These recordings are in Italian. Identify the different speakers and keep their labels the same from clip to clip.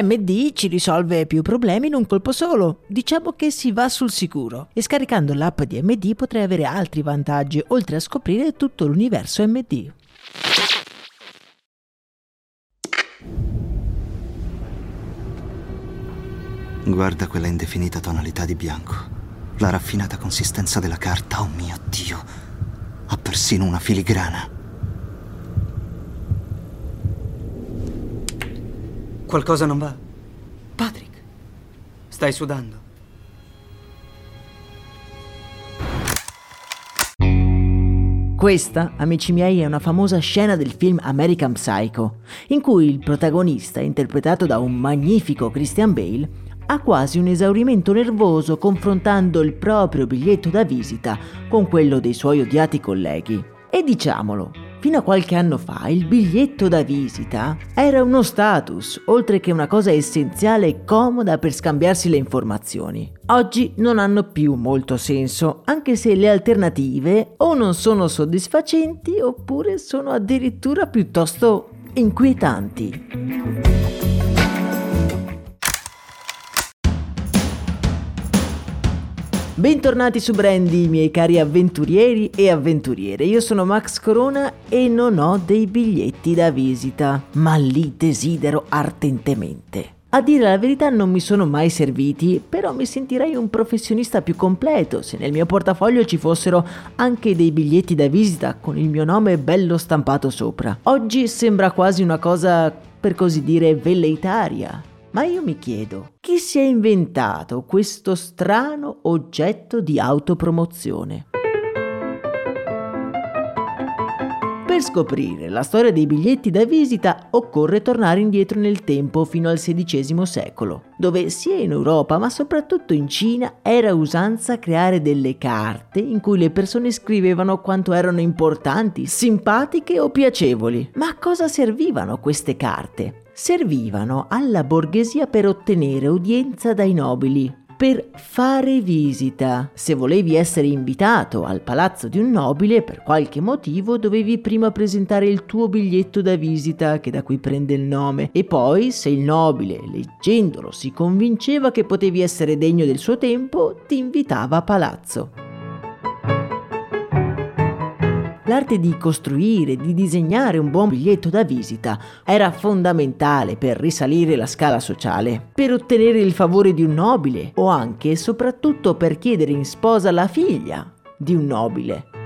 Speaker 1: MD ci risolve più problemi in un colpo solo. Diciamo che si va sul sicuro. E scaricando l'app di MD potrei avere altri vantaggi, oltre a scoprire tutto l'universo MD.
Speaker 2: Guarda quella indefinita tonalità di bianco. La raffinata consistenza della carta, oh mio Dio. Ha persino una filigrana.
Speaker 3: Qualcosa non va? Patrick, stai sudando.
Speaker 1: Questa, amici miei, è una famosa scena del film American Psycho, in cui il protagonista, interpretato da un magnifico Christian Bale, ha quasi un esaurimento nervoso confrontando il proprio biglietto da visita con quello dei suoi odiati colleghi. E diciamolo, Fino a qualche anno fa il biglietto da visita era uno status, oltre che una cosa essenziale e comoda per scambiarsi le informazioni. Oggi non hanno più molto senso, anche se le alternative o non sono soddisfacenti oppure sono addirittura piuttosto inquietanti. Bentornati su Brandy, miei cari avventurieri e avventuriere. Io sono Max Corona e non ho dei biglietti da visita, ma li desidero ardentemente. A dire la verità non mi sono mai serviti, però mi sentirei un professionista più completo se nel mio portafoglio ci fossero anche dei biglietti da visita con il mio nome bello stampato sopra. Oggi sembra quasi una cosa, per così dire, velleitaria. Ma io mi chiedo, chi si è inventato questo strano oggetto di autopromozione? Per scoprire la storia dei biglietti da visita occorre tornare indietro nel tempo fino al XVI secolo, dove sia in Europa ma soprattutto in Cina era usanza creare delle carte in cui le persone scrivevano quanto erano importanti, simpatiche o piacevoli. Ma a cosa servivano queste carte? Servivano alla borghesia per ottenere udienza dai nobili, per fare visita. Se volevi essere invitato al palazzo di un nobile, per qualche motivo dovevi prima presentare il tuo biglietto da visita, che da cui prende il nome, e poi, se il nobile, leggendolo, si convinceva che potevi essere degno del suo tempo, ti invitava a palazzo. L'arte di costruire, di disegnare un buon biglietto da visita era fondamentale per risalire la scala sociale, per ottenere il favore di un nobile o anche e soprattutto per chiedere in sposa la figlia di un nobile.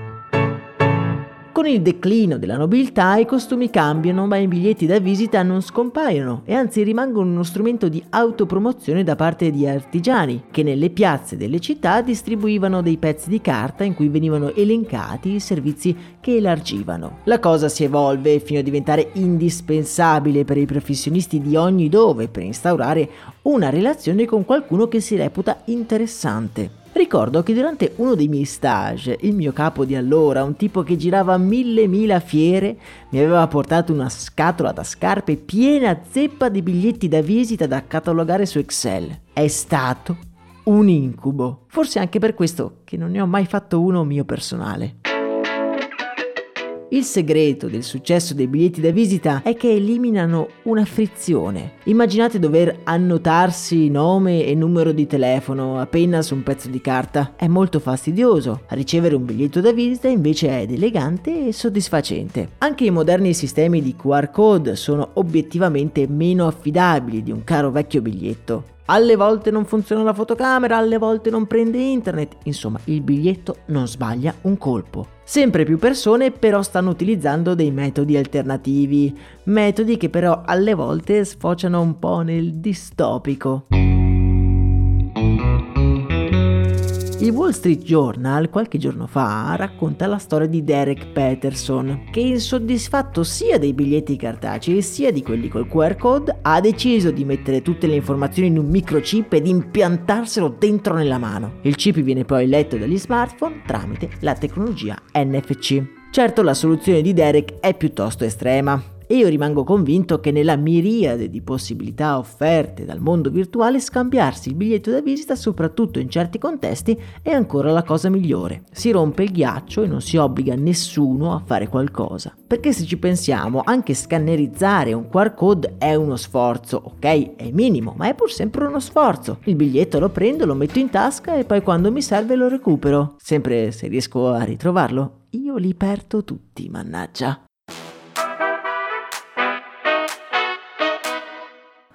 Speaker 1: Con il declino della nobiltà i costumi cambiano, ma i biglietti da visita non scompaiono e anzi rimangono uno strumento di autopromozione da parte di artigiani che nelle piazze delle città distribuivano dei pezzi di carta in cui venivano elencati i servizi che elargivano. La cosa si evolve fino a diventare indispensabile per i professionisti di ogni dove per instaurare una relazione con qualcuno che si reputa interessante. Ricordo che durante uno dei miei stage, il mio capo di allora, un tipo che girava mille mila fiere, mi aveva portato una scatola da scarpe piena zeppa di biglietti da visita da catalogare su Excel. È stato un incubo. Forse anche per questo che non ne ho mai fatto uno mio personale. Il segreto del successo dei biglietti da visita è che eliminano una frizione. Immaginate dover annotarsi nome e numero di telefono appena su un pezzo di carta. È molto fastidioso. Ricevere un biglietto da visita invece è elegante e soddisfacente. Anche i moderni sistemi di QR code sono obiettivamente meno affidabili di un caro vecchio biglietto. Alle volte non funziona la fotocamera, alle volte non prende internet, insomma il biglietto non sbaglia un colpo. Sempre più persone però stanno utilizzando dei metodi alternativi, metodi che però alle volte sfociano un po' nel distopico. Il Wall Street Journal qualche giorno fa racconta la storia di Derek Peterson, che insoddisfatto sia dei biglietti cartacei sia di quelli col QR code, ha deciso di mettere tutte le informazioni in un microchip ed impiantarselo dentro nella mano. Il chip viene poi letto dagli smartphone tramite la tecnologia NFC. Certo la soluzione di Derek è piuttosto estrema e io rimango convinto che nella miriade di possibilità offerte dal mondo virtuale scambiarsi il biglietto da visita, soprattutto in certi contesti, è ancora la cosa migliore. Si rompe il ghiaccio e non si obbliga nessuno a fare qualcosa. Perché se ci pensiamo, anche scannerizzare un QR code è uno sforzo, ok? È minimo, ma è pur sempre uno sforzo. Il biglietto lo prendo, lo metto in tasca e poi quando mi serve lo recupero. Sempre se riesco a ritrovarlo. Io li perdo tutti, mannaggia.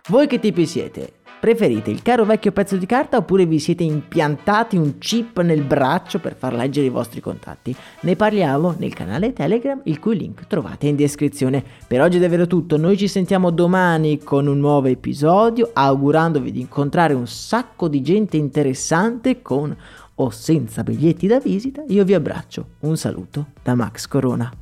Speaker 1: Voi che tipi siete? Preferite il caro vecchio pezzo di carta oppure vi siete impiantati un chip nel braccio per far leggere i vostri contatti? Ne parliamo nel canale Telegram, il cui link trovate in descrizione. Per oggi è davvero tutto, noi ci sentiamo domani con un nuovo episodio, augurandovi di incontrare un sacco di gente interessante con o senza biglietti da visita. Io vi abbraccio, un saluto da Max Corona.